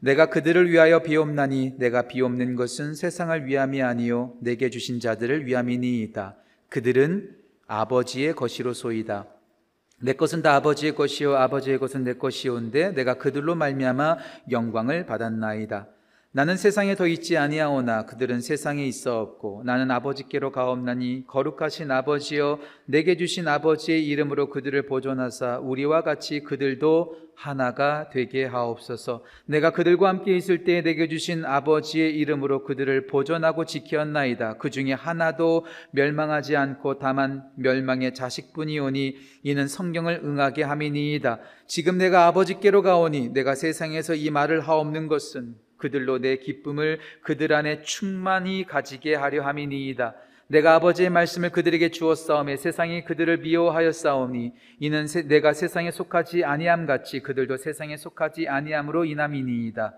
내가 그들을 위하여 비옵나니 내가 비옵는 것은 세상을 위함이 아니요 내게 주신 자들을 위함이니이다. 그들은 아버지의 것이로소이다. 내 것은 다 아버지의 것이요 아버지의 것은 내 것이온데 내가 그들로 말미암아 영광을 받았나이다. 나는 세상에 더 있지 아니하오나 그들은 세상에 있어 없고 나는 아버지께로 가옵나니 거룩하신 아버지여 내게 주신 아버지의 이름으로 그들을 보존하사 우리와 같이 그들도 하나가 되게 하옵소서. 내가 그들과 함께 있을 때 내게 주신 아버지의 이름으로 그들을 보존하고 지켰나이다. 그 중에 하나도 멸망하지 않고 다만 멸망의 자식뿐이오니 이는 성경을 응하게 함이니이다. 지금 내가 아버지께로 가오니 내가 세상에서 이 말을 하옵는 것은 그들로 내 기쁨을 그들 안에 충만히 가지게 하려 함이니이다. 내가 아버지의 말씀을 그들에게 주었사오매 세상이 그들을 미워하여 싸우니 이는 세, 내가 세상에 속하지 아니함 같이 그들도 세상에 속하지 아니함으로 인함이니이다.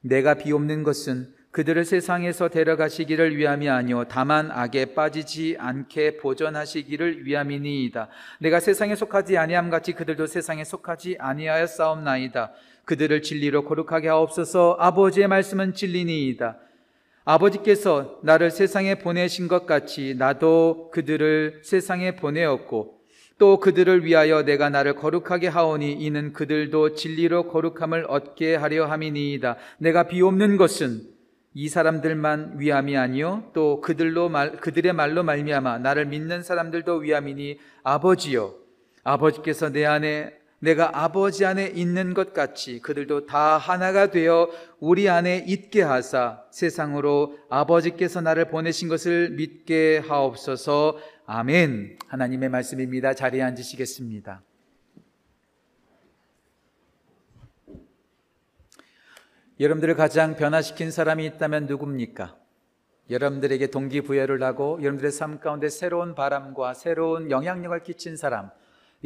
내가 비옵는 것은 그들을 세상에서 데려가시기를 위함이 아니요 다만 악에 빠지지 않게 보존하시기를 위함이니이다. 내가 세상에 속하지 아니함 같이 그들도 세상에 속하지 아니하여 싸움나이다. 그들을 진리로 거룩하게 하옵소서 아버지의 말씀은 진리니이다. 아버지께서 나를 세상에 보내신 것 같이 나도 그들을 세상에 보내었고 또 그들을 위하여 내가 나를 거룩하게 하오니 이는 그들도 진리로 거룩함을 얻게 하려 함이니이다. 내가 비옵는 것은 이 사람들만 위함이 아니요 또 그들로 말, 그들의 말로 말미암아 나를 믿는 사람들도 위함이니 아버지요 아버지께서 내 안에 내가 아버지 안에 있는 것 같이 그들도 다 하나가 되어 우리 안에 있게 하사 세상으로 아버지께서 나를 보내신 것을 믿게 하옵소서. 아멘. 하나님의 말씀입니다. 자리에 앉으시겠습니다. 여러분들을 가장 변화시킨 사람이 있다면 누굽니까? 여러분들에게 동기부여를 하고 여러분들의 삶 가운데 새로운 바람과 새로운 영향력을 끼친 사람,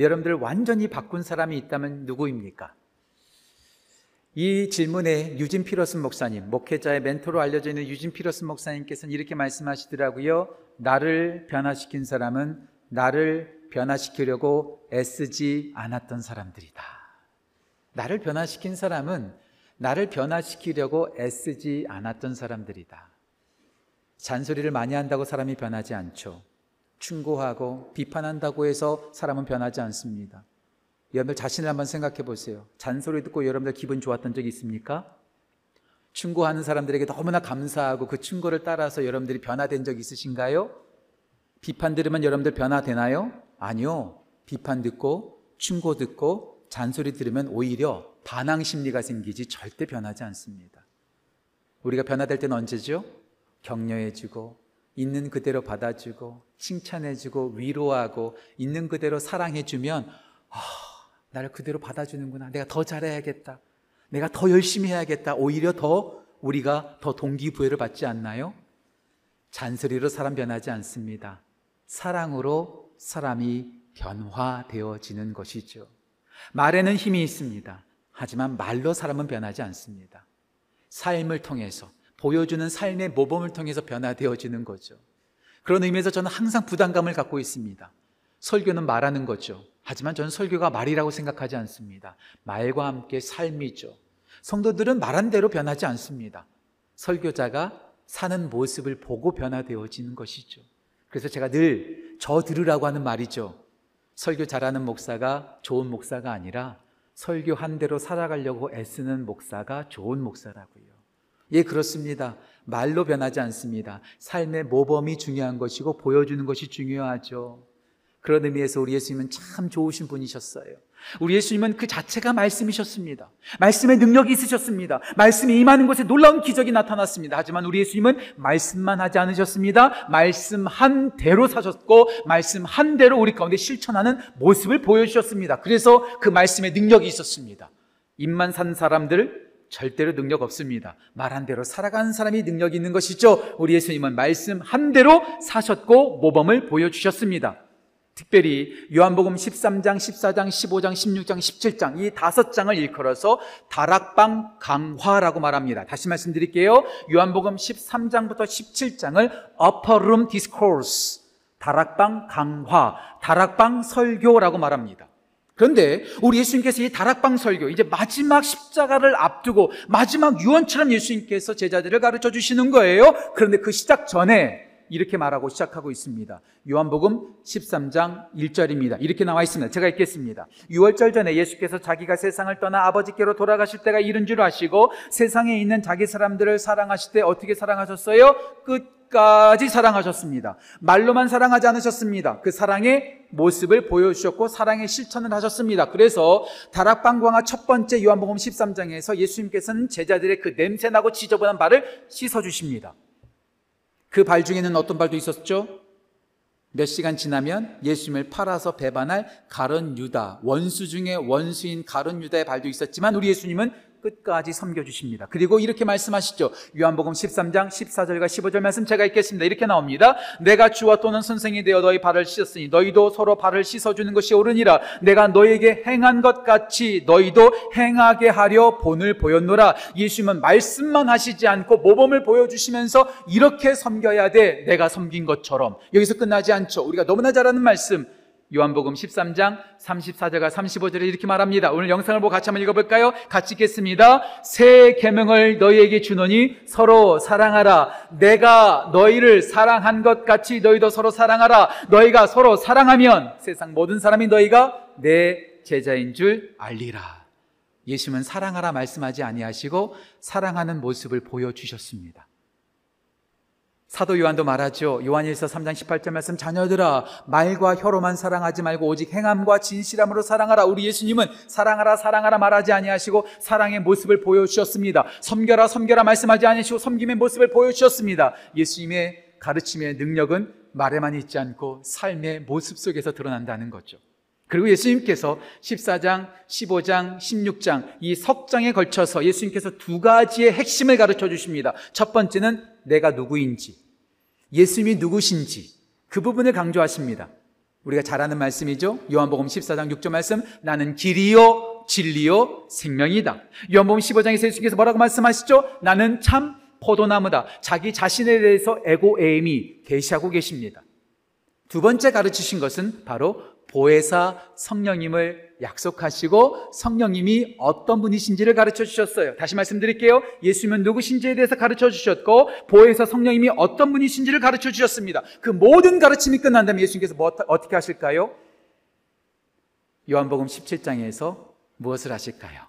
여러분들 완전히 바꾼 사람이 있다면 누구입니까? 이 질문에 유진 피러슨 목사님, 목회자의 멘토로 알려져 있는 유진 피러슨 목사님께서는 이렇게 말씀하시더라고요. 나를 변화시킨 사람은 나를 변화시키려고 애쓰지 않았던 사람들이다. 나를 변화시킨 사람은 나를 변화시키려고 애쓰지 않았던 사람들이다. 잔소리를 많이 한다고 사람이 변하지 않죠. 충고하고 비판한다고 해서 사람은 변하지 않습니다. 여러분들 자신을 한번 생각해 보세요. 잔소리 듣고 여러분들 기분 좋았던 적이 있습니까? 충고하는 사람들에게 너무나 감사하고 그 충고를 따라서 여러분들이 변화된 적 있으신가요? 비판 들으면 여러분들 변화되나요? 아니요. 비판 듣고 충고 듣고 잔소리 들으면 오히려 반항 심리가 생기지 절대 변하지 않습니다. 우리가 변화될 때는 언제죠? 격려해주고 있는 그대로 받아주고 칭찬해주고 위로하고 있는 그대로 사랑해주면 아, 나를 그대로 받아주는구나. 내가 더 잘해야겠다. 내가 더 열심히 해야겠다. 오히려 더 우리가 더 동기부여를 받지 않나요? 잔소리로 사람 변하지 않습니다. 사랑으로 사람이 변화되어지는 것이죠. 말에는 힘이 있습니다. 하지만 말로 사람은 변하지 않습니다. 삶을 통해서 보여주는 삶의 모범을 통해서 변화되어지는 거죠. 그런 의미에서 저는 항상 부담감을 갖고 있습니다. 설교는 말하는 거죠. 하지만 저는 설교가 말이라고 생각하지 않습니다. 말과 함께 삶이죠. 성도들은 말한 대로 변하지 않습니다. 설교자가 사는 모습을 보고 변화되어지는 것이죠. 그래서 제가 늘 저 들으라고 하는 말이죠. 설교 잘하는 목사가 좋은 목사가 아니라 설교한 대로 살아가려고 애쓰는 목사가 좋은 목사라고요. 예, 그렇습니다. 말로 변하지 않습니다. 삶의 모범이 중요한 것이고 보여주는 것이 중요하죠. 그런 의미에서 우리 예수님은 참 좋으신 분이셨어요. 우리 예수님은 그 자체가 말씀이셨습니다. 말씀의 능력이 있으셨습니다. 말씀이 임하는 곳에 놀라운 기적이 나타났습니다. 하지만 우리 예수님은 말씀만 하지 않으셨습니다. 말씀 한 대로 사셨고, 말씀 한 대로 우리 가운데 실천하는 모습을 보여주셨습니다. 그래서 그 말씀의 능력이 있었습니다. 입만 산 사람들, 절대로 능력 없습니다. 말한 대로 살아가는 사람이 능력 있는 것이죠. 우리 예수님은 말씀 한 대로 사셨고 모범을 보여주셨습니다. 특별히 요한복음 13장, 14장, 15장, 16장, 17장 이 다섯 장을 일컬어서 다락방 강화라고 말합니다. 다시 말씀드릴게요. 요한복음 13장부터 17장을 Upper Room Discourse, 다락방 강화, 다락방 설교라고 말합니다. 그런데 우리 예수님께서 이 다락방 설교, 이제 마지막 십자가를 앞두고 마지막 유언처럼 예수님께서 제자들을 가르쳐 주시는 거예요. 그런데 그 시작 전에 이렇게 말하고 시작하고 있습니다. 요한복음 13장 1절입니다. 이렇게 나와 있습니다. 제가 읽겠습니다. 6월절 전에 예수께서 자기가 세상을 떠나 아버지께로 돌아가실 때가 이른 줄 아시고 세상에 있는 자기 사람들을 사랑하실 때 어떻게 사랑하셨어요? 끝 끝까지 사랑하셨습니다. 말로만 사랑하지 않으셨습니다. 그 사랑의 모습을 보여주셨고 사랑의 실천을 하셨습니다. 그래서 다락방 광화 첫 번째 요한복음 13장에서 예수님께서는 제자들의 그 냄새나고 지저분한 발을 씻어주십니다. 그 발 중에는 어떤 발도 있었죠? 몇 시간 지나면 예수님을 팔아서 배반할 가론 유다, 원수 중에 원수인 가론 유다의 발도 있었지만 우리 예수님은 끝까지 섬겨주십니다. 그리고 이렇게 말씀하시죠. 요한복음 13장 14절과 15절 말씀 제가 읽겠습니다. 이렇게 나옵니다. 내가 주와 또는 선생이 되어 너희 발을 씻었으니 너희도 서로 발을 씻어주는 것이 옳으니라. 내가 너희에게 행한 것 같이 너희도 행하게 하려 본을 보였노라. 예수님은 말씀만 하시지 않고 모범을 보여주시면서 이렇게 섬겨야 돼. 내가 섬긴 것처럼. 여기서 끝나지 않죠. 우리가 너무나 잘 아는 말씀. 요한복음 13장 34절과 35절에 이렇게 말합니다. 오늘 영상을 보고 같이 한번 읽어볼까요? 같이 읽겠습니다. 새 계명을 너희에게 주노니 서로 사랑하라. 내가 너희를 사랑한 것 같이 너희도 서로 사랑하라. 너희가 서로 사랑하면 세상 모든 사람이 너희가 내 제자인 줄 알리라. 예수님은 사랑하라 말씀하지 아니하시고 사랑하는 모습을 보여주셨습니다. 사도 요한도 말하죠. 요한일서 3장 18절 말씀 자녀들아 말과 혀로만 사랑하지 말고 오직 행함과 진실함으로 사랑하라. 우리 예수님은 사랑하라 사랑하라 말하지 아니하시고 사랑의 모습을 보여 주셨습니다. 섬겨라 섬겨라 말씀하지 아니하시고 섬김의 모습을 보여 주셨습니다. 예수님의 가르침의 능력은 말에만 있지 않고 삶의 모습 속에서 드러난다는 거죠. 그리고 예수님께서 14장, 15장, 16장 이 석장에 걸쳐서 예수님께서 두 가지의 핵심을 가르쳐 주십니다. 첫 번째는 내가 누구인지, 예수님이 누구신지 그 부분을 강조하십니다. 우리가 잘 아는 말씀이죠. 요한복음 14장 6절 말씀 나는 길이요 진리요 생명이다. 요한복음 15장에서 예수님께서 뭐라고 말씀하시죠? 나는 참 포도나무다. 자기 자신에 대해서 에고에임이 계시하고 계십니다. 두 번째 가르치신 것은 바로 보혜사 성령님을 약속하시고 성령님이 어떤 분이신지를 가르쳐 주셨어요. 다시 말씀드릴게요. 예수님은 누구신지에 대해서 가르쳐 주셨고 보혜사 성령님이 어떤 분이신지를 가르쳐 주셨습니다. 그 모든 가르침이 끝난 다음에 예수님께서 뭐, 어떻게 하실까요? 요한복음 17장에서 무엇을 하실까요?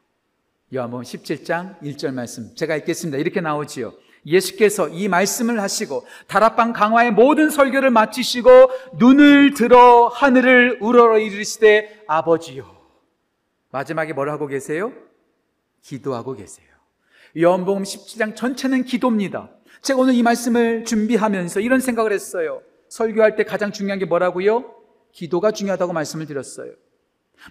요한복음 17장 1절 말씀 제가 읽겠습니다. 이렇게 나오지요. 예수께서 이 말씀을 하시고 다락방 강화의 모든 설교를 마치시고 눈을 들어 하늘을 우러러 이르시되 아버지요. 마지막에 뭘 하고 계세요? 기도하고 계세요. 요한복음 17장 전체는 기도입니다. 제가 오늘 이 말씀을 준비하면서 이런 생각을 했어요. 설교할 때 가장 중요한 게 뭐라고요? 기도가 중요하다고 말씀을 드렸어요.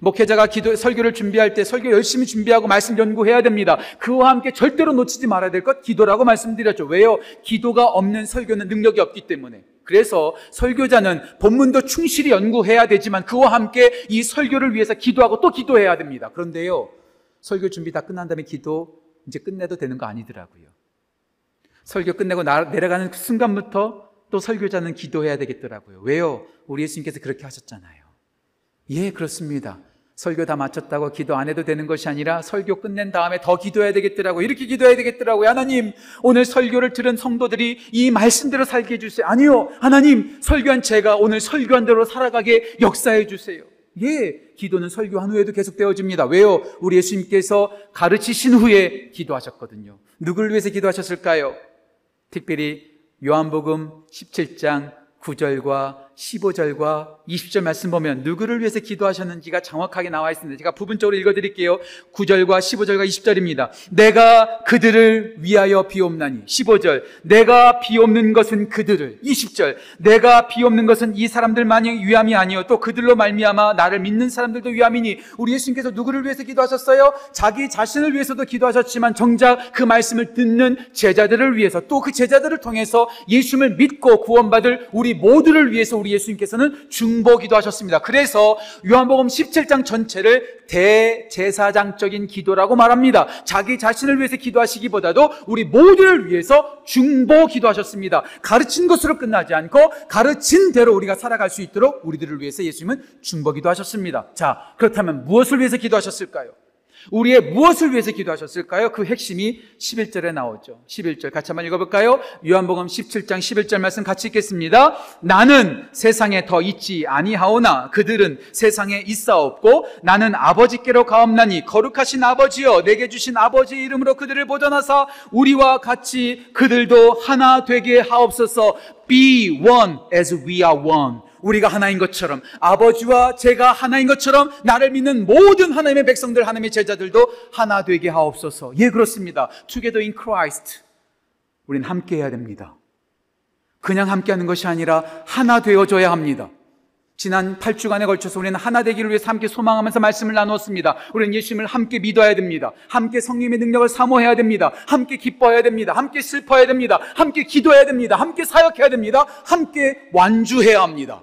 목회자가 기도, 설교를 준비할 때 설교 열심히 준비하고 말씀 연구해야 됩니다. 그와 함께 절대로 놓치지 말아야 될 것 기도라고 말씀드렸죠. 왜요? 기도가 없는 설교는 능력이 없기 때문에. 그래서 설교자는 본문도 충실히 연구해야 되지만 그와 함께 이 설교를 위해서 기도하고 또 기도해야 됩니다. 그런데요, 설교 준비 다 끝난 다음에 기도 이제 끝내도 되는 거 아니더라고요. 설교 끝내고 내려가는 그 순간부터 또 설교자는 기도해야 되겠더라고요. 왜요? 우리 예수님께서 그렇게 하셨잖아요. 예, 그렇습니다. 설교 다 마쳤다고 기도 안 해도 되는 것이 아니라 설교 끝낸 다음에 더 기도해야 되겠더라고. 이렇게 기도해야 되겠더라고요. 하나님, 오늘 설교를 들은 성도들이 이 말씀대로 살게 해주세요. 아니요. 하나님, 설교한 제가 오늘 설교한 대로 살아가게 역사해 주세요. 예, 기도는 설교한 후에도 계속되어집니다. 왜요? 우리 예수님께서 가르치신 후에 기도하셨거든요. 누구를 위해서 기도하셨을까요? 특별히 요한복음 17장 9절과 15절과 20절 말씀 보면 누구를 위해서 기도하셨는지가 정확하게 나와 있습니다. 제가 부분적으로 읽어드릴게요. 9절과 15절과 20절입니다. 내가 그들을 위하여 비옵나니 15절 내가 비옵는 것은 그들을 20절 내가 비옵는 것은 이 사람들만이 위함이 아니요 또 그들로 말미암아 나를 믿는 사람들도 위함이니 우리 예수님께서 누구를 위해서 기도하셨어요? 자기 자신을 위해서도 기도하셨지만 정작 그 말씀을 듣는 제자들을 위해서 또 그 제자들을 통해서 예수님을 믿고 구원받을 우리 모두를 위해서 우리 우리 예수님께서는 중보 기도 하셨습니다. 그래서 요한복음 17장 전체를 대제사장적인 기도라고 말합니다. 자기 자신을 위해서 기도하시기보다도 우리 모두를 위해서 중보 기도하셨습니다. 가르친 것으로 끝나지 않고 가르친 대로 우리가 살아갈 수 있도록 우리들을 위해서 예수님은 중보 기도하셨습니다. 자, 그렇다면 무엇을 위해서 기도하셨을까요? 우리의 무엇을 위해서 기도하셨을까요? 그 핵심이 11절에 나오죠. 11절 같이 한번 읽어볼까요? 요한복음 17장 11절 말씀 같이 읽겠습니다. 나는 세상에 더 있지 아니하오나 그들은 세상에 있사없고 나는 아버지께로 가옵나니 거룩하신 아버지여 내게 주신 아버지 이름으로 그들을 보존하사 우리와 같이 그들도 하나 되게 하옵소서 be one as we are one 우리가 하나인 것처럼 아버지와 제가 하나인 것처럼 나를 믿는 모든 하나님의 백성들 하나님의 제자들도 하나 되게 하옵소서. 예 그렇습니다. Together in Christ. 우리는 함께 해야 됩니다. 그냥 함께 하는 것이 아니라 하나 되어줘야 합니다. 지난 8주간에 걸쳐서 우리는 하나 되기를 위해서 함께 소망하면서 말씀을 나누었습니다. 우리는 예수님을 함께 믿어야 됩니다. 함께 성령의 능력을 사모해야 됩니다. 함께 기뻐해야 됩니다. 함께 슬퍼해야 됩니다. 함께 기도해야 됩니다. 함께 사역해야 됩니다. 함께 완주해야 합니다.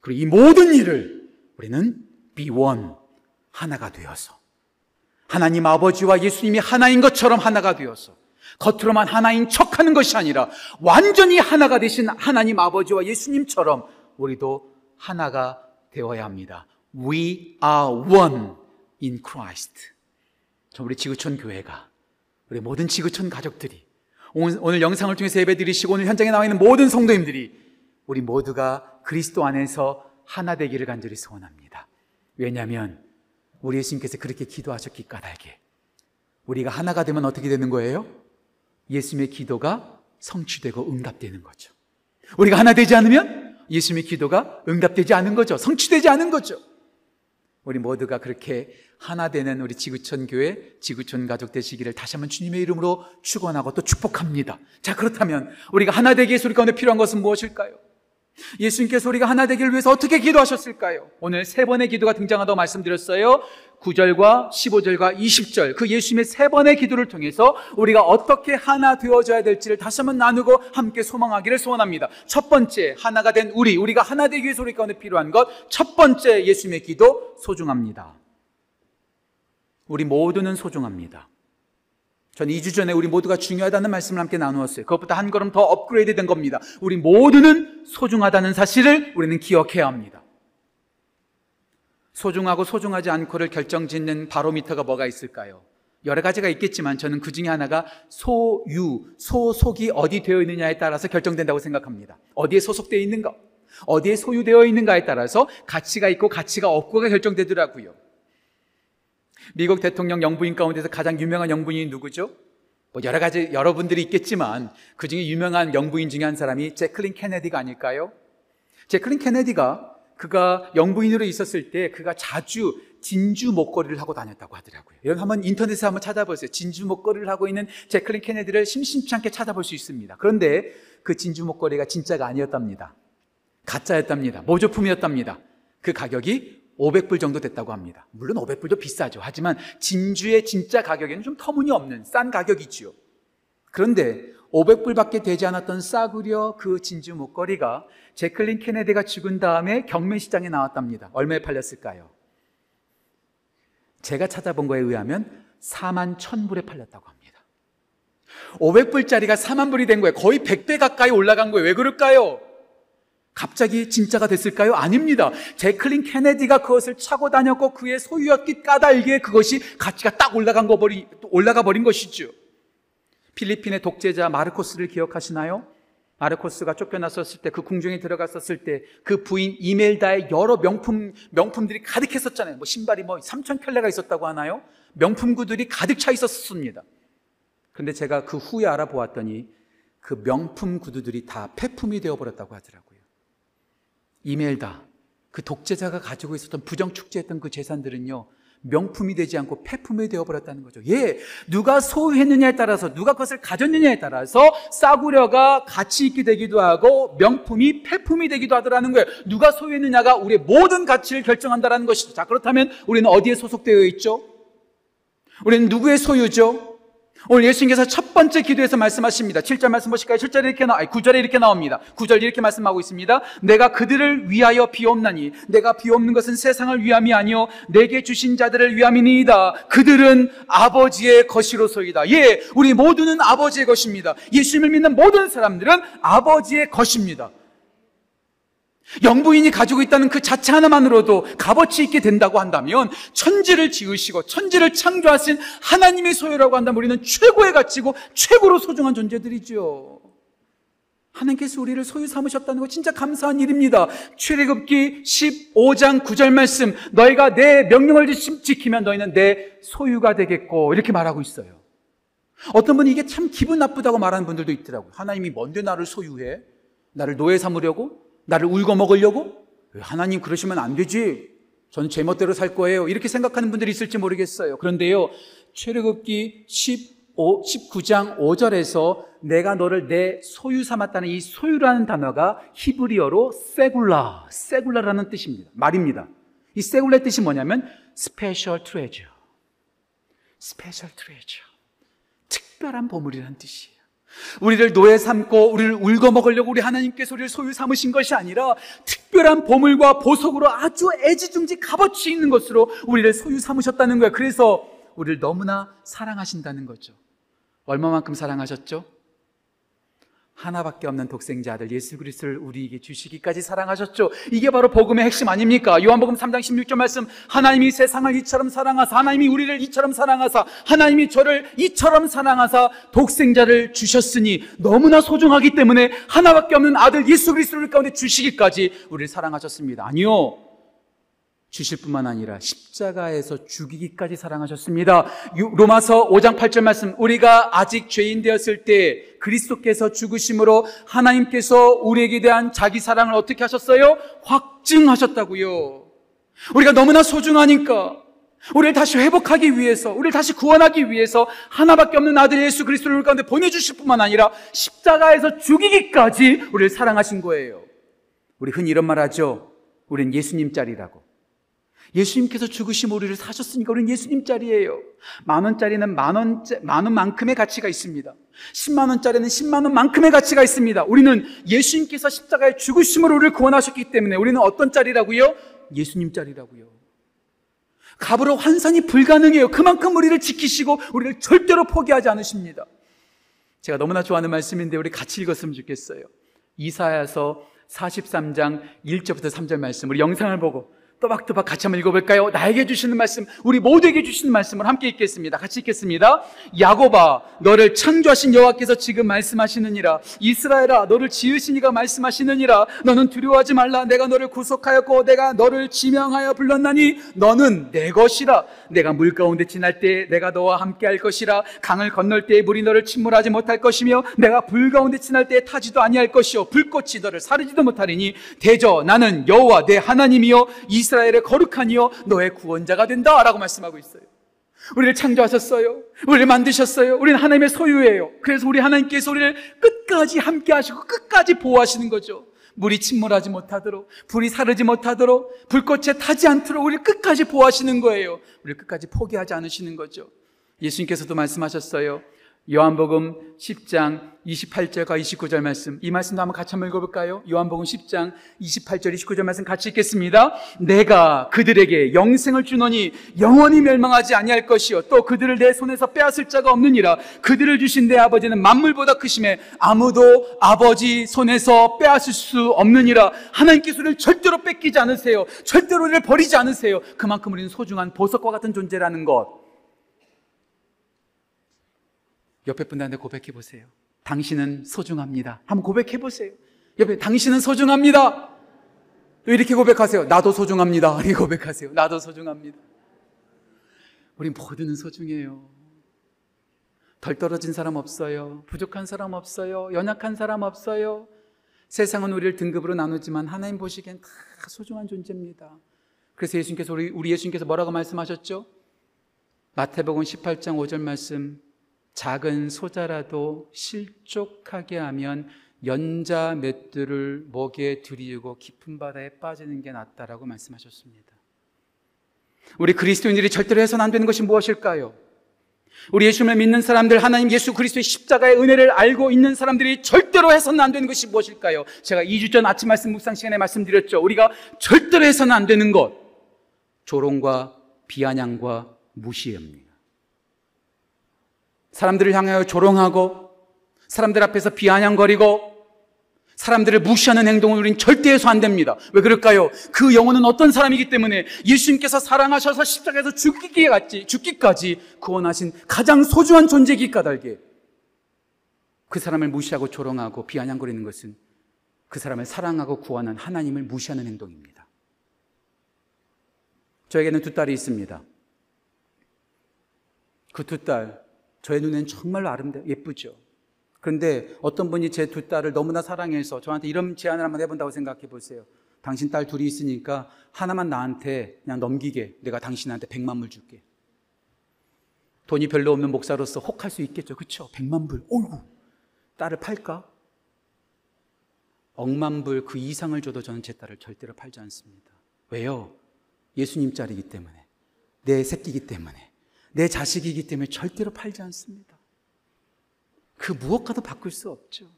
그리고 이 모든 일을 우리는 비원 하나가 되어서 하나님 아버지와 예수님이 하나인 것처럼 하나가 되어서 겉으로만 하나인 척하는 것이 아니라 완전히 하나가 되신 하나님 아버지와 예수님처럼 우리도 하나가 되어야 합니다. We are one in Christ. 우리 지구촌 교회가 우리 모든 지구촌 가족들이 오늘, 오늘 영상을 통해서 예배 드리시고 오늘 현장에 나와 있는 모든 성도님들이 우리 모두가 그리스도 안에서 하나 되기를 간절히 소원합니다. 왜냐하면 우리 예수님께서 그렇게 기도하셨기 까닭에 우리가 하나가 되면 어떻게 되는 거예요? 예수님의 기도가 성취되고 응답되는 거죠. 우리가 하나 되지 않으면 예수님의 기도가 응답되지 않은 거죠. 성취되지 않은 거죠. 우리 모두가 그렇게 하나 되는 우리 지구촌 교회, 지구촌 가족 되시기를 다시 한번 주님의 이름으로 축원하고 또 축복합니다. 자, 그렇다면 우리가 하나 되기 위해서 우리 가운데 필요한 것은 무엇일까요? 예수님께서 우리가 하나 되기를 위해서 어떻게 기도하셨을까요? 오늘 세 번의 기도가 등장하다고 말씀드렸어요. 9절과 15절과 20절 그 예수님의 세 번의 기도를 통해서 우리가 어떻게 하나 되어져야 될지를 다시 한번 나누고 함께 소망하기를 소원합니다. 첫 번째 하나가 된 우리 우리가 하나 되기 위해서 우리 가운데 필요한 것 첫 번째 예수님의 기도 소중합니다. 우리 모두는 소중합니다. 전 2주 전에 우리 모두가 중요하다는 말씀을 함께 나누었어요. 그것보다 한 걸음 더 업그레이드 된 겁니다. 우리 모두는 소중하다는 사실을 우리는 기억해야 합니다. 소중하고 소중하지 않고를 결정 짓는 바로미터가 뭐가 있을까요? 여러 가지가 있겠지만 저는 그 중에 하나가 소유, 소속이 어디 되어 있느냐에 따라서 결정된다고 생각합니다. 어디에 소속되어 있는가, 어디에 소유되어 있는가에 따라서 가치가 있고 가치가 없고가 결정되더라고요. 미국 대통령 영부인 가운데서 가장 유명한 영부인이 누구죠? 뭐 여러 가지 여러분들이 있겠지만 그 중에 유명한 영부인 중에 한 사람이 제클린 케네디가 아닐까요? 제클린 케네디가 그가 영부인으로 있었을 때 그가 자주 진주 목걸이를 하고 다녔다고 하더라고요. 여러분 한번 인터넷에 한번 찾아보세요. 진주 목걸이를 하고 있는 제클린 케네디를 심심치 않게 찾아볼 수 있습니다. 그런데 그 진주 목걸이가 진짜가 아니었답니다. 가짜였답니다. 모조품이었답니다. 그 가격이 500불 정도 됐다고 합니다. 물론 500불도 비싸죠. 하지만 진주의 진짜 가격에는 좀 터무니없는 싼 가격이지요. 그런데 500불밖에 되지 않았던 싸구려 그 진주 목걸이가 제클린 케네디가 죽은 다음에 경매 시장에 나왔답니다. 얼마에 팔렸을까요? 제가 찾아본 거에 의하면 4만 1000불에 팔렸다고 합니다. 500불짜리가 4만 불이 된 거예요. 거의 100배 가까이 올라간 거예요. 왜 그럴까요? 갑자기 진짜가 됐을까요? 아닙니다. 제클린 케네디가 그것을 차고 다녔고 그의 소유였기 까닭에 그것이 가치가 딱 올라간 거 버리, 올라가 버린 것이죠. 필리핀의 독재자 마르코스를 기억하시나요? 마르코스가 쫓겨났었을 때 그 궁중에 들어갔었을 때 그 부인 이멜다의 여러 명품 명품들이 가득했었잖아요. 뭐 신발이 뭐 3천 켤레가 있었다고 하나요? 명품구들이 가득 차 있었습니다. 그런데 제가 그 후에 알아보았더니 그 명품 구두들이 다 폐품이 되어 버렸다고 하더라고요. 이멜다, 그 독재자가 가지고 있었던 부정 축제했던 그 재산들은요, 명품이 되지 않고 폐품이 되어버렸다는 거죠. 예, 누가 소유했느냐에 따라서, 누가 그것을 가졌느냐에 따라서 싸구려가 가치 있게 되기도 하고, 명품이 폐품이 되기도 하더라는 거예요. 누가 소유했느냐가 우리의 모든 가치를 결정한다는 것이죠. 자, 그렇다면 우리는 어디에 소속되어 있죠? 우리는 누구의 소유죠? 오늘 예수님께서 첫 번째 기도에서 말씀하십니다. 7절 말씀 보실까요? 7절에 이렇게 나, 아니 9절에 이렇게 나옵니다. 9절 이렇게 말씀하고 있습니다. 내가 그들을 위하여 비옵나니 내가 비옵는 것은 세상을 위함이 아니요 내게 주신 자들을 위함이니이다. 그들은 아버지의 것이로소이다. 예, 우리 모두는 아버지의 것입니다. 예수님을 믿는 모든 사람들은 아버지의 것입니다. 영부인이 가지고 있다는 그 자체 하나만으로도 값어치 있게 된다고 한다면 천지를 지으시고 천지를 창조하신 하나님의 소유라고 한다면 우리는 최고의 가치고 최고로 소중한 존재들이죠. 하나님께서 우리를 소유 삼으셨다는 거 진짜 감사한 일입니다. 출애굽기 15장 9절 말씀 너희가 내 명령을 지키면 너희는 내 소유가 되겠고 이렇게 말하고 있어요. 어떤 분이 이게 참 기분 나쁘다고 말하는 분들도 있더라고요. 하나님이 뭔데 나를 소유해? 나를 노예 삼으려고? 나를 우려먹으려고? 하나님 그러시면 안 되지. 저는 제 멋대로 살 거예요. 이렇게 생각하는 분들이 있을지 모르겠어요. 그런데요, 출애굽기 15, 19장 5절에서 내가 너를 내 소유 삼았다는 이 소유라는 단어가 히브리어로 סגולה, סגולה라는 뜻입니다. 말입니다. 이 סגולה의 뜻이 뭐냐면 special treasure. special treasure. 특별한 보물이라는 뜻이에요. 우리를 노예 삼고 우리를 울고 먹으려고 우리 하나님께서 우리를 소유 삼으신 것이 아니라 특별한 보물과 보석으로 아주 애지중지 값어치 있는 것으로 우리를 소유 삼으셨다는 거예요. 그래서 우리를 너무나 사랑하신다는 거죠. 얼마만큼 사랑하셨죠? 하나밖에 없는 독생자 아들 예수 그리스도를 우리에게 주시기까지 사랑하셨죠. 이게 바로 복음의 핵심 아닙니까? 요한복음 3장 16절 말씀 하나님이 세상을 이처럼 사랑하사 하나님이 우리를 이처럼 사랑하사 하나님이 저를 이처럼 사랑하사 독생자를 주셨으니 너무나 소중하기 때문에 하나밖에 없는 아들 예수 그리스도를 가운데 주시기까지 우리를 사랑하셨습니다. 아니요. 주실 뿐만 아니라 십자가에서 죽이기까지 사랑하셨습니다. 로마서 5장 8절 말씀, 우리가 아직 죄인 되었을 때 그리스도께서 죽으심으로 하나님께서 우리에게 대한 자기 사랑을 어떻게 하셨어요? 확증하셨다고요. 우리가 너무나 소중하니까 우리를 다시 회복하기 위해서, 우리를 다시 구원하기 위해서 하나밖에 없는 아들 예수 그리스도를 가운데 보내주실 뿐만 아니라 십자가에서 죽이기까지 우리를 사랑하신 거예요. 우리 흔히 이런 말 하죠. 우린 예수님 짤이라고. 예수님께서 죽으심 우리를 사셨으니까 우리는 예수님 짤이에요. 만 원짜리는 만 원, 만 원만큼의 가치가 있습니다. 10만 원짜리는 10만 원만큼의 가치가 있습니다. 우리는 예수님께서 십자가에 죽으심으로 우리를 구원하셨기 때문에 우리는 어떤 짤이라고요? 예수님 짤이라고요. 값으로 환산이 불가능해요. 그만큼 우리를 지키시고 우리를 절대로 포기하지 않으십니다. 제가 너무나 좋아하는 말씀인데 우리 같이 읽었으면 좋겠어요. 이사야서 43장 1절부터 3절 말씀. 우리 영상을 보고 또박또박 같이 한번 읽어볼까요? 나에게 주시는 말씀, 우리 모두에게 주시는 말씀을 함께 읽겠습니다. 같이 읽겠습니다. 야고바, 너를 창조하신 여호와께서 지금 말씀하시느니라. 이스라엘아, 너를 지으신 이가 말씀하시느니라. 너는 두려워하지 말라. 내가 너를 구속하였고, 내가 너를 지명하여 불렀나니, 너는 내 것이라. 내가 물 가운데 지날 때 내가 너와 함께 할 것이라. 강을 건널 때 물이 너를 침몰하지 못할 것이며, 내가 불 가운데 지날 때 타지도 아니할 것이요. 불꽃이 너를 사르지도 못하리니, 대저 나는 여호와 내 하나님이요. 이 이스라엘의 거룩하니요 너의 구원자가 된다라고 말씀하고 있어요. 우리를 창조하셨어요. 우리를 만드셨어요. 우리는 하나님의 소유예요. 그래서 우리 하나님께서 우리를 끝까지 함께 하시고 끝까지 보호하시는 거죠. 물이 침몰하지 못하도록, 불이 사르지 못하도록, 불꽃에 타지 않도록 우리를 끝까지 보호하시는 거예요. 우리를 끝까지 포기하지 않으시는 거죠. 예수님께서도 말씀하셨어요. 요한복음 10장 28절과 29절 말씀. 이 말씀도 한번 같이 한번 읽어볼까요? 요한복음 10장 28절, 29절 말씀 같이 읽겠습니다. 내가 그들에게 영생을 주노니 영원히 멸망하지 아니할 것이요. 또 그들을 내 손에서 빼앗을 자가 없느니라. 그들을 주신 내 아버지는 만물보다 크심에 아무도 아버지 손에서 빼앗을 수 없느니라. 하나님께서 우리를 절대로 뺏기지 않으세요. 절대로 우리를 버리지 않으세요. 그만큼 우리는 소중한 보석과 같은 존재라는 것. 옆에 분들한테 고백해 보세요. 당신은 소중합니다. 한번 고백해 보세요. 옆에 당신은 소중합니다. 또 이렇게 고백하세요. 나도 소중합니다. 이렇게 고백하세요. 나도 소중합니다. 우리 모두는 소중해요. 덜 떨어진 사람 없어요. 부족한 사람 없어요. 연약한 사람 없어요. 세상은 우리를 등급으로 나누지만 하나님 보시기엔 다 소중한 존재입니다. 그래서 예수님께서 우리, 우리 예수님께서 뭐라고 말씀하셨죠? 마태복음 18장 5절 말씀 작은 소자라도 실족하게 하면 연자 맷들을 목에 들이고 깊은 바다에 빠지는 게 낫다라고 말씀하셨습니다. 우리 그리스도인들이 절대로 해서는 안 되는 것이 무엇일까요? 우리 예수님을 믿는 사람들, 하나님 예수 그리스도의 십자가의 은혜를 알고 있는 사람들이 절대로 해서는 안 되는 것이 무엇일까요? 제가 2주 전 아침 말씀 묵상 시간에 말씀드렸죠. 우리가 절대로 해서는 안 되는 것. 조롱과 비아냥과 무시입니다. 사람들을 향하여 조롱하고 사람들 앞에서 비아냥거리고 사람들을 무시하는 행동을 우리는 절대 해서 안 됩니다. 왜 그럴까요? 그 영혼은 어떤 사람이기 때문에 예수님께서 사랑하셔서 십자가에서 죽기까지, 죽기까지 구원하신 가장 소중한 존재이기 까닭에 그 사람을 무시하고 조롱하고 비아냥거리는 것은 그 사람을 사랑하고 구원한 하나님을 무시하는 행동입니다. 저에게는 두 딸이 있습니다. 그 두 딸, 저의 눈엔 정말로 아름다워, 예쁘죠. 그런데 어떤 분이 제 두 딸을 너무나 사랑해서 저한테 이런 제안을 한번 해본다고 생각해 보세요. 당신 딸 둘이 있으니까 하나만 나한테 그냥 넘기게. 내가 당신한테 백만 불 줄게. 돈이 별로 없는 목사로서 혹할 수 있겠죠. 그쵸? 백만 불. 어이구. 딸을 팔까? 억만 불 그 이상을 줘도 저는 제 딸을 절대로 팔지 않습니다. 왜요? 예수님 짤이기 때문에. 내 새끼이기 때문에. 내 자식이기 때문에 절대로 팔지 않습니다. 그 무엇과도 바꿀 수 없죠.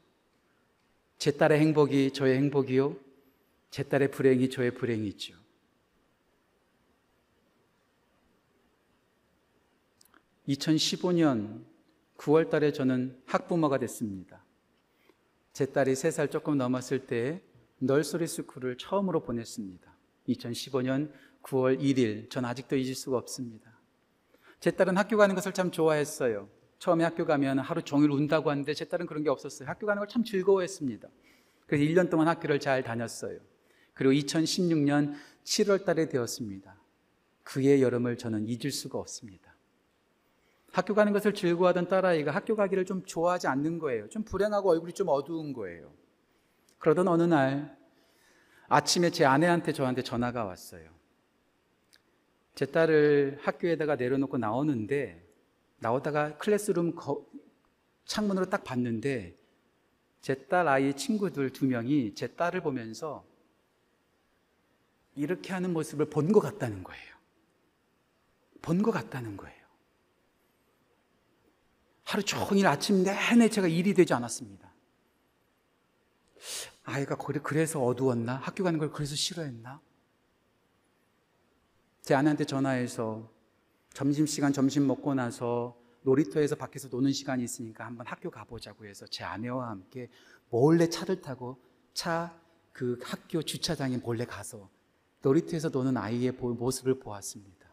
제 딸의 행복이 저의 행복이요. 제 딸의 불행이 저의 불행이죠. (2015년 9월 달에 저는 학부모가 됐습니다. 제 딸이 3살 조금 넘었을 때 널소리 스쿨을 처음으로 보냈습니다. 2015년 9월 1일, 전 아직도 잊을 수가 없습니다. 제 딸은 학교 가는 것을 참 좋아했어요. 처음에 학교 가면 하루 종일 운다고 하는데 제 딸은 그런 게 없었어요. 학교 가는 걸 참 즐거워했습니다. 그래서 1년 동안 학교를 잘 다녔어요. 그리고 2016년 7월 달에 되었습니다. 그의 여름을 저는 잊을 수가 없습니다. 학교 가는 것을 즐거워하던 딸아이가 학교 가기를 좀 좋아하지 않는 거예요. 좀 불행하고 얼굴이 좀 어두운 거예요. 그러던 어느 날 아침에 제 아내한테 저한테 전화가 왔어요. 제 딸을 학교에다가 내려놓고 나오는데 나오다가 클래스룸 창문으로 딱 봤는데 제 딸 아이 친구들 두 명이 제 딸을 보면서 이렇게 하는 모습을 본 것 같다는 거예요. 본 것 같다는 거예요. 하루 종일 아침 내내 제가 일이 되지 않았습니다. 아이가 그래서 어두웠나? 학교 가는 걸 그래서 싫어했나? 제 아내한테 전화해서 점심시간 점심 먹고 나서 놀이터에서 밖에서 노는 시간이 있으니까 한번 학교 가보자고 해서 제 아내와 함께 몰래 차를 타고 차 그 학교 주차장에 몰래 가서 놀이터에서 노는 아이의 모습을 보았습니다.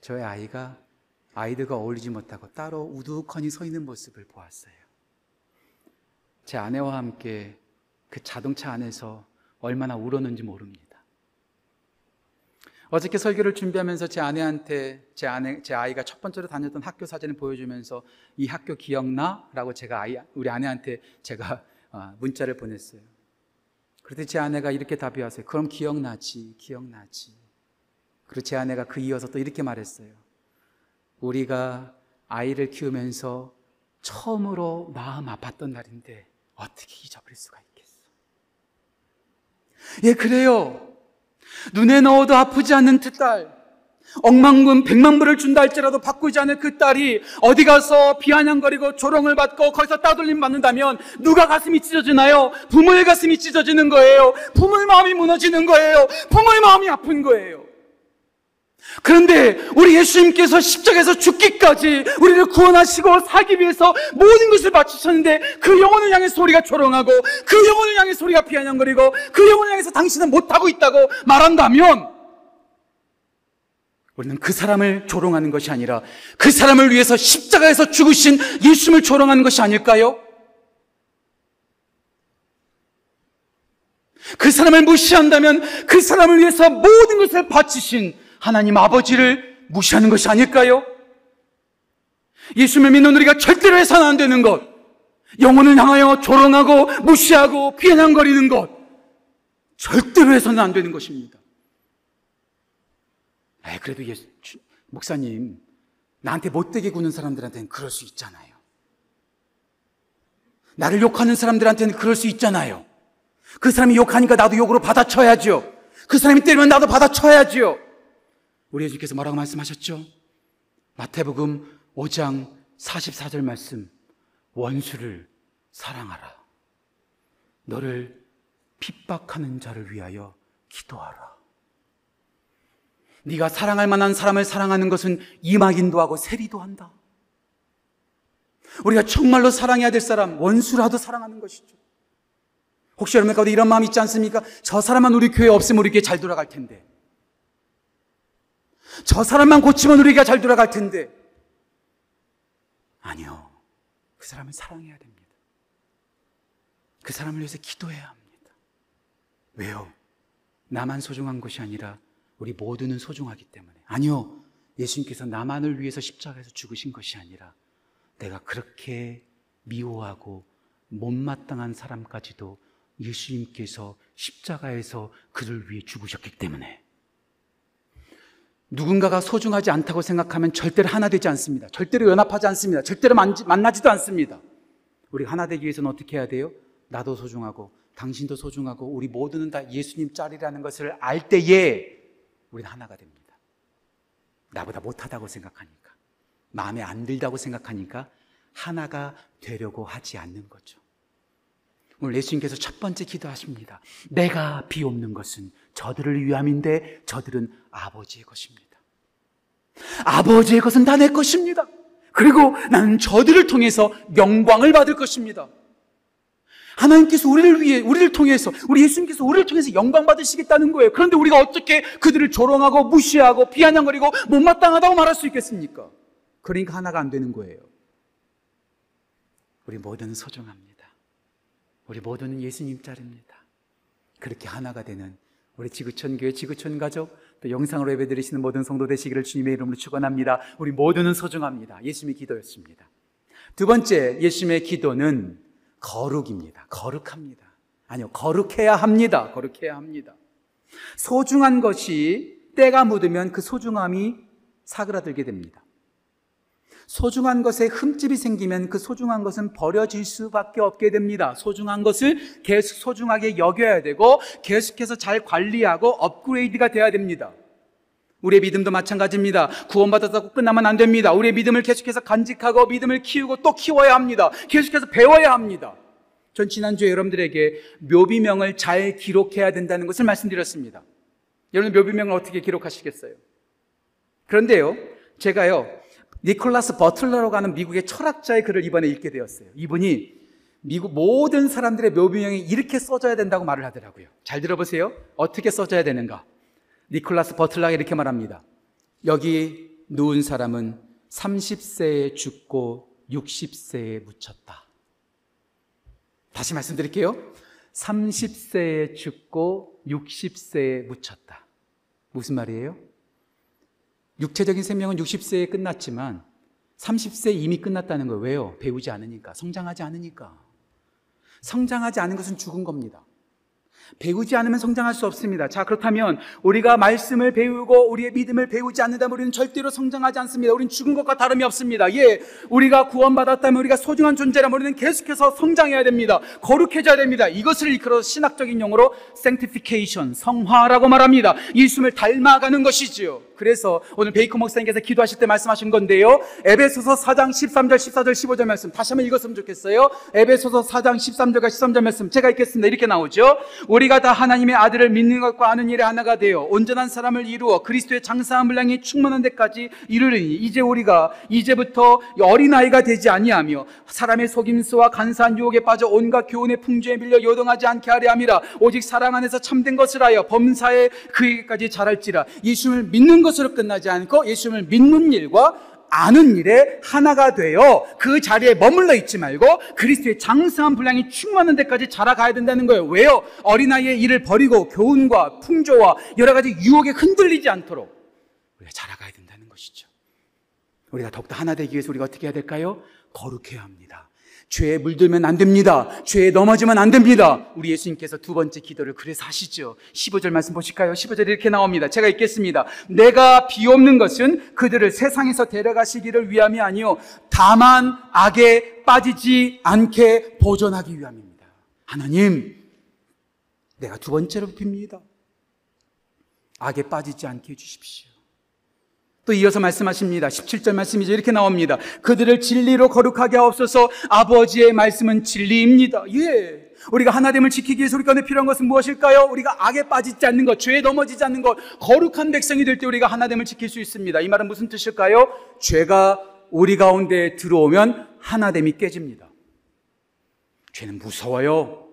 저의 아이가 아이들과 어울리지 못하고 따로 우두커니 서 있는 모습을 보았어요. 제 아내와 함께 그 자동차 안에서 얼마나 울었는지 모릅니다. 어저께 설교를 준비하면서 제 아내한테 제 아내 제 아이가 첫 번째로 다녔던 학교 사진을 보여주면서 이 학교 기억나? 라고 제가 아이 우리 아내한테 제가 어, 문자를 보냈어요. 그랬더니 제 아내가 이렇게 답이 왔어요. 그럼 기억나지, 기억나지. 그리고 제 아내가 그 이어서 또 이렇게 말했어요. 우리가 아이를 키우면서 처음으로 마음 아팠던 날인데 어떻게 잊어버릴 수가 있겠어? 예, 그래요. 눈에 넣어도 아프지 않는 그 딸, 억만군, 백만 불을 준다 할지라도 바꾸지 않을 그 딸이 어디 가서 비아냥거리고 조롱을 받고 거기서 따돌림 받는다면 누가 가슴이 찢어지나요? 부모의 가슴이 찢어지는 거예요. 부모의 마음이 무너지는 거예요. 부모의 마음이 아픈 거예요. 그런데 우리 예수님께서 십자가에서 죽기까지 우리를 구원하시고 살기 위해서 모든 것을 바치셨는데 그 영혼을 향해 소리가 조롱하고 그 영혼을 향해 소리가 비아냥거리고 그 영혼을 향해서 당신은 못하고 있다고 말한다면 우리는 그 사람을 조롱하는 것이 아니라 그 사람을 위해서 십자가에서 죽으신 예수님을 조롱하는 것이 아닐까요? 그 사람을 무시한다면 그 사람을 위해서 모든 것을 바치신 하나님 아버지를 무시하는 것이 아닐까요? 예수님을 믿는 우리가 절대로 해서는 안 되는 것. 영혼을 향하여 조롱하고 무시하고 비난거리는 것. 절대로 해서는 안 되는 것입니다. 에 그래도 예수, 목사님, 나한테 못되게 구는 사람들한테는 그럴 수 있잖아요. 나를 욕하는 사람들한테는 그럴 수 있잖아요. 그 사람이 욕하니까 나도 욕으로 받아쳐야죠. 그 사람이 때리면 나도 받아쳐야죠. 우리 예수께서 뭐라고 말씀하셨죠? 마태복음 5장 44절 말씀. 원수를 사랑하라. 너를 핍박하는 자를 위하여 기도하라. 네가 사랑할 만한 사람을 사랑하는 것은 이막인도 하고 세리도 한다. 우리가 정말로 사랑해야 될 사람, 원수라도 사랑하는 것이죠. 혹시 여러분 가운데 이런 마음 있지 않습니까? 저 사람만 우리 교회에 없으면 우리 교회 잘 돌아갈 텐데. 저 사람만 고치면 우리가 잘 돌아갈 텐데. 아니요. 그 사람을 사랑해야 됩니다. 그 사람을 위해서 기도해야 합니다. 왜요? 나만 소중한 것이 아니라 우리 모두는 소중하기 때문에. 아니요. 예수님께서 나만을 위해서 십자가에서 죽으신 것이 아니라 내가 그렇게 미워하고 못마땅한 사람까지도 예수님께서 십자가에서 그를 위해 죽으셨기 때문에 누군가가 소중하지 않다고 생각하면 절대로 하나 되지 않습니다. 절대로 연합하지 않습니다. 절대로 만나지도 않습니다. 우리 하나 되기 위해서는 어떻게 해야 돼요? 나도 소중하고 당신도 소중하고 우리 모두는 다 예수님 짤이라는 것을 알 때에 우리는 하나가 됩니다. 나보다 못하다고 생각하니까 마음에 안 들다고 생각하니까 하나가 되려고 하지 않는 거죠. 오늘 예수님께서 첫 번째 기도하십니다. 내가 비옵는 것은 저들을 위함인데 저들은 아버지의 것입니다. 아버지의 것은 다 내 것입니다. 그리고 나는 저들을 통해서 영광을 받을 것입니다. 하나님께서 우리를 위해, 우리를 통해서, 우리 예수님께서 우리를 통해서 영광 받으시겠다는 거예요. 그런데 우리가 어떻게 그들을 조롱하고 무시하고 비아냥거리고 못마땅하다고 말할 수 있겠습니까? 그러니까 하나가 안 되는 거예요. 우리 모두는 소중합니다. 우리 모두는 예수님 짤입니다. 그렇게 하나가 되는 우리 지구촌 교회 지구촌 가족 또 영상으로 예배드리시는 모든 성도 되시기를 주님의 이름으로 축원합니다. 우리 모두는 소중합니다. 예수님의 기도였습니다. 두 번째 예수님의 기도는 거룩입니다. 거룩합니다. 아니요, 거룩해야 합니다. 거룩해야 합니다. 소중한 것이 때가 묻으면 그 소중함이 사그라들게 됩니다. 소중한 것에 흠집이 생기면 그 소중한 것은 버려질 수밖에 없게 됩니다. 소중한 것을 계속 소중하게 여겨야 되고 계속해서 잘 관리하고 업그레이드가 돼야 됩니다. 우리의 믿음도 마찬가지입니다. 구원받았다고 끝나면 안 됩니다. 우리의 믿음을 계속해서 간직하고 믿음을 키우고 또 키워야 합니다. 계속해서 배워야 합니다. 전 지난주에 여러분들에게 묘비명을 잘 기록해야 된다는 것을 말씀드렸습니다. 여러분 묘비명을 어떻게 기록하시겠어요? 그런데요, 제가요, 니콜라스 버틀러라고 하는 미국의 철학자의 글을 이번에 읽게 되었어요. 이분이 미국 모든 사람들의 묘비명이 이렇게 써져야 된다고 말을 하더라고요. 잘 들어보세요. 어떻게 써져야 되는가? 니콜라스 버틀러가 이렇게 말합니다. 여기 누운 사람은 30세에 죽고 60세에 묻혔다. 다시 말씀드릴게요. 30세에 죽고 60세에 묻혔다. 무슨 말이에요? 육체적인 생명은 60세에 끝났지만 30세 이미 끝났다는 거예요. 왜요? 배우지 않으니까. 성장하지 않으니까. 성장하지 않은 것은 죽은 겁니다. 배우지 않으면 성장할 수 없습니다. 자, 그렇다면 우리가 말씀을 배우고 우리의 믿음을 배우지 않는다면 우리는 절대로 성장하지 않습니다. 우리는 죽은 것과 다름이 없습니다. 예, 우리가 구원받았다면 우리가 소중한 존재라면 우리는 계속해서 성장해야 됩니다. 거룩해져야 됩니다. 이것을 이끌어 신학적인 용어로 sanctification, 성화라고 말합니다. 예수님을 닮아가는 것이지요. 그래서 오늘 베이커 목사님께서 기도하실 때 말씀하신 건데요. 에베소서 4장 13절, 14절, 15절 말씀 다시 한번 읽었으면 좋겠어요. 에베소서 4장 13절과 13절 말씀 제가 읽겠습니다. 이렇게 나오죠. 우리가 다 하나님의 아들을 믿는 것과 아는 일에 하나가 되어 온전한 사람을 이루어 그리스도의 장사한 분량이 충만한 데까지 이르르니 이제 우리가 이제부터 어린아이가 되지 아니하며 사람의 속임수와 간사한 유혹에 빠져 온갖 교훈의 풍조에 밀려 요동하지 않게 하려 함이라 오직 사랑 안에서 참된 것을 하여 범사에 그에게까지 자랄지라 예수님을 믿는 것으로 끝나지 않고 예수님을 믿는 일과 아는 일에 하나가 되어 그 자리에 머물러 있지 말고 그리스도의 장사한 분량이 충만한 데까지 자라가야 된다는 거예요. 왜요? 어린아이의 일을 버리고 교훈과 풍조와 여러 가지 유혹에 흔들리지 않도록 우리가 자라가야 된다는 것이죠. 우리가 더욱더 하나 되기 위해서 우리가 어떻게 해야 될까요? 거룩해야 합니다. 죄에 물들면 안 됩니다. 죄에 넘어지면 안 됩니다. 우리 예수님께서 두 번째 기도를 그래서 하시죠. 15절 말씀 보실까요? 15절 이렇게 나옵니다. 제가 읽겠습니다. 내가 비옵는 것은 그들을 세상에서 데려가시기를 위함이 아니요 다만 악에 빠지지 않게 보존하기 위함입니다. 하나님, 내가 두 번째로 빕니다. 악에 빠지지 않게 해 주십시오. 또 이어서 말씀하십니다. 17절 말씀이죠. 이렇게 나옵니다. 그들을 진리로 거룩하게 하옵소서 아버지의 말씀은 진리입니다. 예. 우리가 하나됨을 지키기 위해서 우리 가운데 필요한 것은 무엇일까요? 우리가 악에 빠지지 않는 것, 죄에 넘어지지 않는 것, 거룩한 백성이 될 때 우리가 하나됨을 지킬 수 있습니다. 이 말은 무슨 뜻일까요? 죄가 우리 가운데 들어오면 하나됨이 깨집니다. 죄는 무서워요.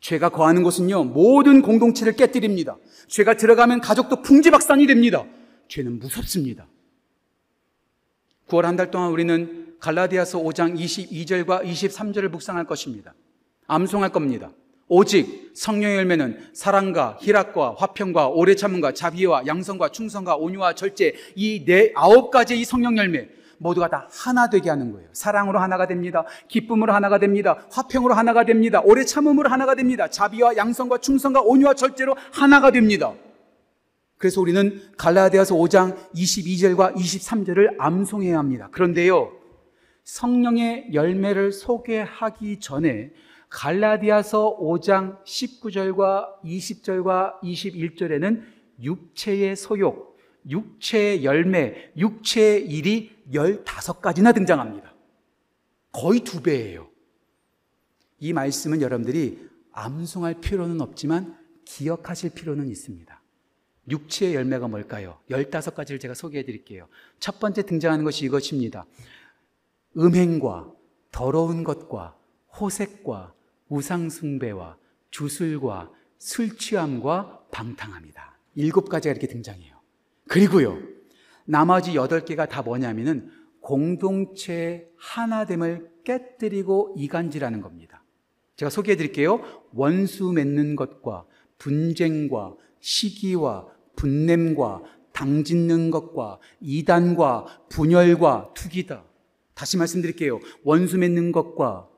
죄가 거하는 곳은요, 모든 공동체를 깨뜨립니다. 죄가 들어가면 가족도 풍지박산이 됩니다. 죄는 무섭습니다. 9월 한 달 동안 우리는 갈라디아서 5장 22절과 23절을 묵상할 것입니다. 암송할 겁니다. 오직 성령의 열매는 사랑과 희락과 화평과 오래 참음과 자비와 양성과 충성과 온유와 절제 이 네 아홉 가지 이 성령 열매 모두가 다 하나 되게 하는 거예요. 사랑으로 하나가 됩니다. 기쁨으로 하나가 됩니다. 화평으로 하나가 됩니다. 오래 참음으로 하나가 됩니다. 자비와 양성과 충성과 온유와 절제로 하나가 됩니다. 그래서 우리는 갈라디아서 5장 22절과 23절을 암송해야 합니다. 그런데요. 성령의 열매를 소개하기 전에 갈라디아서 5장 19절과 20절과 21절에는 육체의 소욕, 육체의 열매, 육체의 일이 15가지나 등장합니다. 거의 두 배예요. 이 말씀은 여러분들이 암송할 필요는 없지만 기억하실 필요는 있습니다. 육체의 열매가 뭘까요? 15가지를 제가 소개해 드릴게요. 첫 번째 등장하는 것이 이것입니다. 음행과 더러운 것과 호색과 우상숭배와 주술과 술 취함과 방탕함이다. 일곱 가지가 이렇게 등장해요. 그리고요, 나머지 여덟 개가 다 뭐냐면은 공동체 하나됨을 깨뜨리고 이간질하는 겁니다. 제가 소개해 드릴게요. 원수 맺는 것과 분쟁과 시기와 분냄과 당짓는 것과 이단과 분열과 투기다. 다시 말씀드릴게요. 원수 맺는 것과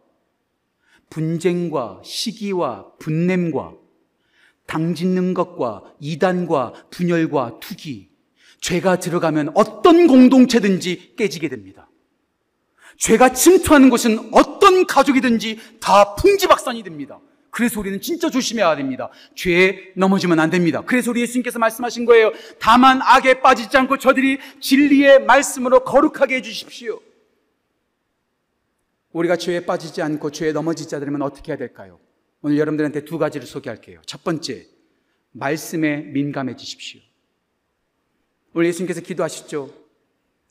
분쟁과 시기와 분냄과 당짓는 것과 이단과 분열과 투기. 죄가 들어가면 어떤 공동체든지 깨지게 됩니다. 죄가 침투하는 곳은 어떤 가족이든지 다 풍지박산이 됩니다. 그래서 우리는 진짜 조심해야 됩니다. 죄에 넘어지면 안 됩니다. 그래서 우리 예수님께서 말씀하신 거예요. 다만 악에 빠지지 않고 저들이 진리의 말씀으로 거룩하게 해주십시오. 우리가 죄에 빠지지 않고 죄에 넘어지지 않으면 어떻게 해야 될까요? 오늘 여러분들한테 두 가지를 소개할게요. 첫 번째, 말씀에 민감해지십시오. 오늘 예수님께서 기도하시죠.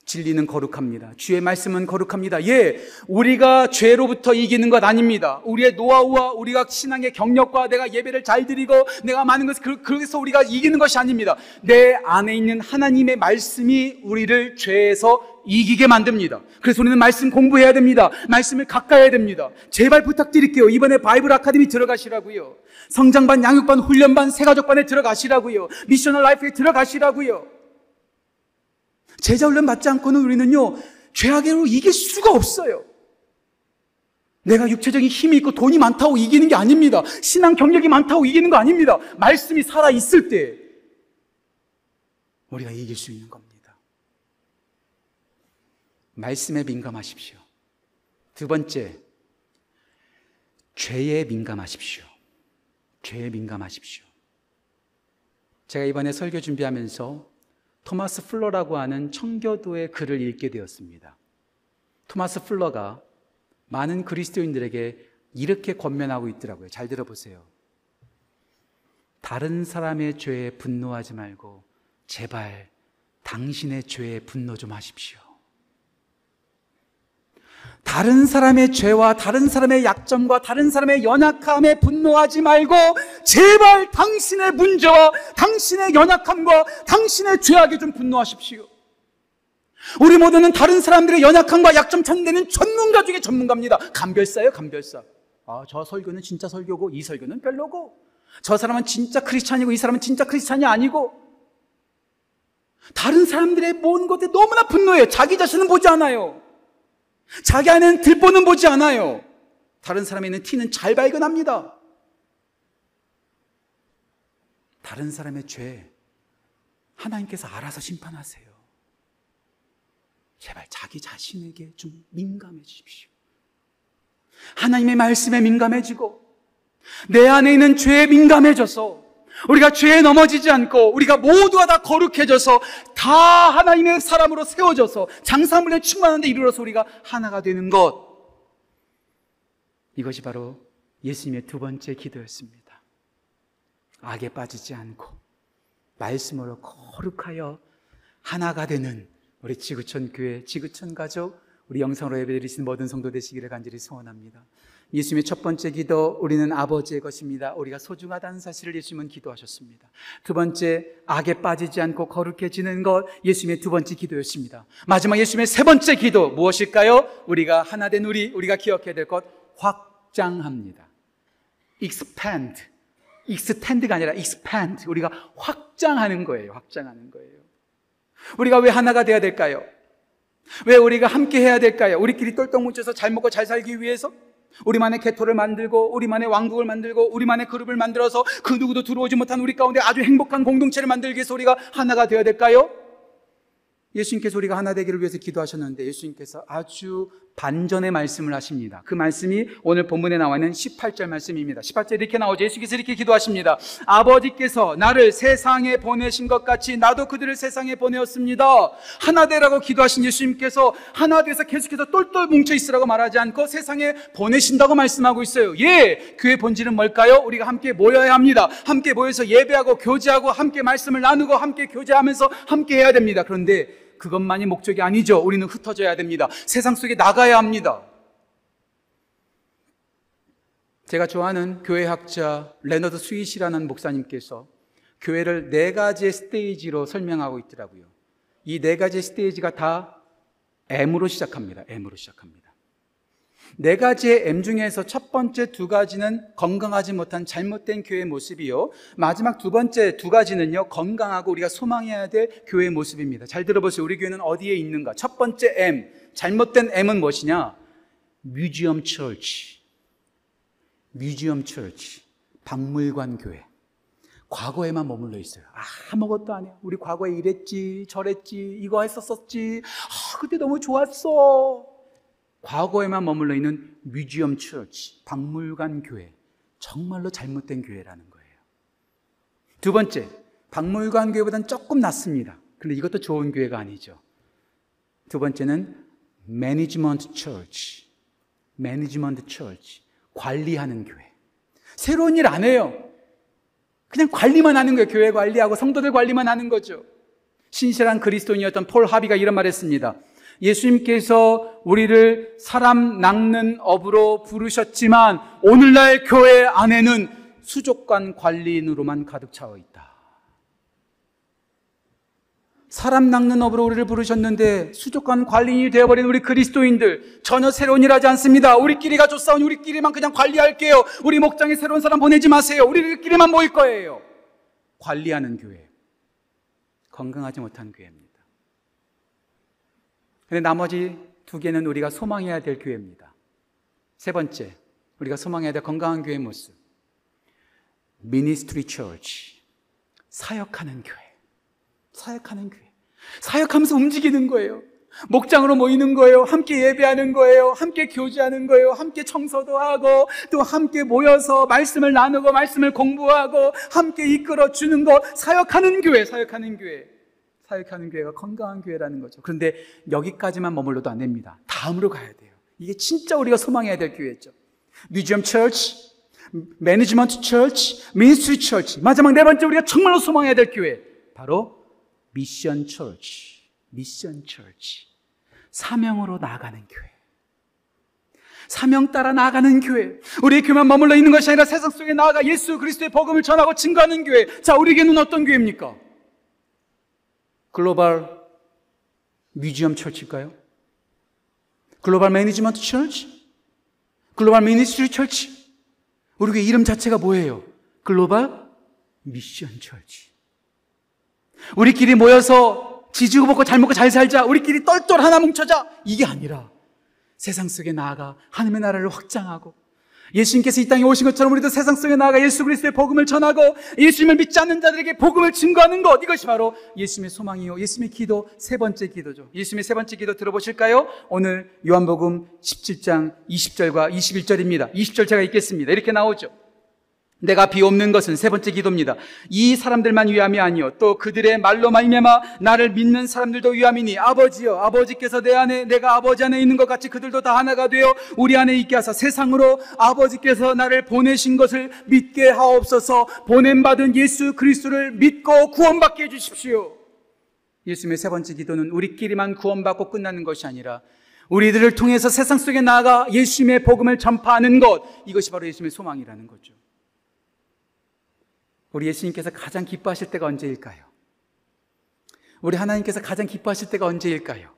진리는 거룩합니다. 주의 말씀은 거룩합니다. 예, 우리가 죄로부터 이기는 것 아닙니다. 우리의 노하우와 우리가 신앙의 경력과 내가 예배를 잘 드리고 내가 많은 것을 그, 그래서 우리가 이기는 것이 아닙니다. 내 안에 있는 하나님의 말씀이 우리를 죄에서 이기게 만듭니다. 그래서 우리는 말씀 공부해야 됩니다. 말씀을 가까이 해야 됩니다. 제발 부탁드릴게요. 이번에 바이블 아카데미 들어가시라고요. 성장반, 양육반, 훈련반, 세가족반에 들어가시라고요. 미셔널 라이프에 들어가시라고요. 제자 훈련 받지 않고는 우리는요, 죄악으로 이길 수가 없어요. 내가 육체적인 힘이 있고 돈이 많다고 이기는 게 아닙니다. 신앙 경력이 많다고 이기는 거 아닙니다. 말씀이 살아있을 때, 우리가 이길 수 있는 겁니다. 말씀에 민감하십시오. 두 번째, 죄에 민감하십시오. 죄에 민감하십시오. 제가 이번에 설교 준비하면서 토마스 플러라고 하는 청교도의 글을 읽게 되었습니다. 토마스 플러가 많은 그리스도인들에게 이렇게 권면하고 있더라고요. 잘 들어보세요. 다른 사람의 죄에 분노하지 말고 제발 당신의 죄에 분노 좀 하십시오. 다른 사람의 죄와 다른 사람의 약점과 다른 사람의 연약함에 분노하지 말고 제발 당신의 문제와 당신의 연약함과 당신의 죄악에 좀 분노하십시오. 우리 모두는 다른 사람들의 연약함과 약점 찾는 전문가 중에 전문가입니다. 감별사예요, 감별사. 아, 저 설교는 진짜 설교고 이 설교는 별로고 저 사람은 진짜 크리스찬이고 이 사람은 진짜 크리스찬이 아니고 다른 사람들의 모든 것에 너무나 분노해요. 자기 자신은 보지 않아요. 자기 안에는 들보는 보지 않아요. 다른 있는 티는 잘 발견합니다. 다른 사람의 죄, 하나님께서 알아서 심판하세요. 제발 자기 자신에게 좀 민감해지십시오. 하나님의 말씀에 민감해지고, 내 안에 있는 죄에 민감해져서, 우리가 죄에 넘어지지 않고 우리가 모두가 다 거룩해져서 다 하나님의 사람으로 세워져서 장사물에 충만한 데 이르러서 우리가 하나가 되는 것. 이것이 바로 예수님의 두 번째 기도였습니다. 악에 빠지지 않고 말씀으로 거룩하여 하나가 되는 우리 지구촌 교회, 지구촌 가족, 우리 영상으로 예배드리신 모든 성도 되시기를 간절히 소원합니다. 예수님의 첫 번째 기도, 우리는 아버지의 것입니다. 우리가 소중하다는 사실을 예수님은 기도하셨습니다. 두 번째, 악에 빠지지 않고 거룩해지는 것, 예수님의 두 번째 기도였습니다. 마지막 예수님의 세 번째 기도, 무엇일까요? 우리가 하나 된 우리, 우리가 기억해야 될 것, 확장합니다. expand. extend가 아니라 expand. 우리가 확장하는 거예요. 확장하는 거예요. 우리가 왜 하나가 돼야 될까요? 왜 우리가 함께 해야 될까요? 우리끼리 똘똘 뭉쳐서 잘 먹고 잘 살기 위해서? 우리만의 개토를 만들고 우리만의 왕국을 만들고 우리만의 그룹을 만들어서 그 누구도 들어오지 못한 우리 가운데 아주 행복한 공동체를 만들기 위해서 우리가 하나가 되어야 될까요? 예수님께서 우리가 하나 되기를 위해서 기도하셨는데 예수님께서 아주 반전의 말씀을 하십니다. 그 말씀이 오늘 본문에 나와 있는 18절 말씀입니다. 18절 이렇게 나오죠. 예수께서 이렇게 기도하십니다. 아버지께서 나를 세상에 보내신 것 같이 나도 그들을 세상에 보내었습니다. 하나 되라고 기도하신 예수님께서 하나 돼서 계속해서 똘똘 뭉쳐 있으라고 말하지 않고 세상에 보내신다고 말씀하고 있어요. 예, 교회 본질은 뭘까요? 우리가 함께 모여야 합니다. 함께 모여서 예배하고 교제하고 함께 말씀을 나누고 함께 교제하면서 함께 해야 됩니다. 그런데 그것만이 목적이 아니죠. 우리는 흩어져야 됩니다. 세상 속에 나가야 합니다. 제가 좋아하는 교회학자 레너드 스윗이라는 목사님께서 교회를 네 가지의 스테이지로 설명하고 있더라고요. 이 네 가지 스테이지가 다 M으로 시작합니다. M으로 시작합니다. 네 가지의 M 중에서 첫 번째 두 가지는 건강하지 못한 잘못된 교회 모습이요. 마지막 두 번째 두 가지는요, 건강하고 우리가 소망해야 될 교회 모습입니다. 잘 들어보세요. 우리 교회는 어디에 있는가? 첫 번째 M, 잘못된 M은 무엇이냐? 뮤지엄 철치. 뮤지엄 철치. 박물관 교회. 과거에만 머물러 있어요. 아, 아무것도 안 해요. 우리 과거에 이랬지, 저랬지, 이거 했었었지. 아, 그때 너무 좋았어. 과거에만 머물러 있는 뮤지엄 처치, 박물관 교회. 정말로 잘못된 교회라는 거예요. 두 번째, 박물관 교회보다는 조금 낫습니다. 근데 이것도 좋은 교회가 아니죠. 두 번째는 Management church. Management church. 관리하는 교회. 새로운 일 안 해요. 그냥 관리만 하는 거예요. 교회 관리하고 성도들 관리만 하는 거죠. 신실한 그리스도인이었던 폴 하비가 이런 말 했습니다. 예수님께서 우리를 사람 낚는 업으로 부르셨지만 오늘날 교회 안에는 수족관 관리인으로만 가득 차워 있다. 사람 낚는 업으로 우리를 부르셨는데 수족관 관리인이 되어버린 우리 그리스도인들 전혀 새로운 일 하지 않습니다. 우리끼리가 좋사오니 우리끼리만 그냥 관리할게요. 우리 목장에 새로운 사람 보내지 마세요. 우리끼리만 모일 거예요. 관리하는 교회. 건강하지 못한 교회입니다. 근데 나머지 두 개는 우리가 소망해야 될 교회입니다. 세 번째, 우리가 소망해야 될 건강한 교회의 모습. Ministry church. 사역하는 교회. 사역하는 교회. 사역하면서 움직이는 거예요. 목장으로 모이는 거예요. 함께 예배하는 거예요. 함께 교제하는 거예요. 함께 청소도 하고 또 함께 모여서 말씀을 나누고 말씀을 공부하고 함께 이끌어 주는 것 사역하는 교회, 사역하는 교회. 사역하는 교회가 건강한 교회라는 거죠. 그런데 여기까지만 머물러도 안 됩니다. 다음으로 가야 돼요. 이게 진짜 우리가 소망해야 될 교회죠. museum church, management church, ministry church. 마지막 네 번째 우리가 정말로 소망해야 될 교회. 바로 mission church. mission church. 사명으로 나아가는 교회. 사명 따라 나아가는 교회. 우리의 교회만 머물러 있는 것이 아니라 세상 속에 나아가 예수 그리스도의 복음을 전하고 증거하는 교회. 자, 우리에게는 어떤 교회입니까? global museum church일까요? Global management church? Global ministry church? 우리 교회 이름 자체가 뭐예요? Global Mission Church. 우리끼리 모여서 지지고 먹고 잘 먹고 잘 살자. 우리끼리 똘똘 하나 뭉쳐자. 이게 아니라 세상 속에 나아가 하나님의 나라를 확장하고 예수님께서 이 땅에 오신 것처럼 우리도 세상 속에 나아가 예수 그리스도의 복음을 전하고 예수님을 믿지 않는 자들에게 복음을 증거하는 것 이것이 바로 예수님의 소망이요 예수님의 기도 세 번째 기도죠. 예수님의 세 번째 기도 들어보실까요? 오늘 요한복음 17장 20절과 21절입니다. 20절 제가 읽겠습니다. 이렇게 나오죠. 내가 비옵는 것은 세 번째 기도입니다. 이 사람들만 위함이 아니요 또 그들의 말로 말미암아 나를 믿는 사람들도 위함이니 아버지여 아버지께서 내 안에 내가 아버지 안에 있는 것 같이 그들도 다 하나가 되어 우리 안에 있게 하사 세상으로 아버지께서 나를 보내신 것을 믿게 하옵소서 보냄 받은 예수 그리스도를 믿고 구원받게 해 주십시오. 예수님의 세 번째 기도는 우리끼리만 구원받고 끝나는 것이 아니라 우리들을 통해서 세상 속에 나아가 예수님의 복음을 전파하는 것 이것이 바로 예수님의 소망이라는 거죠. 우리 예수님께서 가장 기뻐하실 때가 언제일까요? 우리 하나님께서 가장 기뻐하실 때가 언제일까요?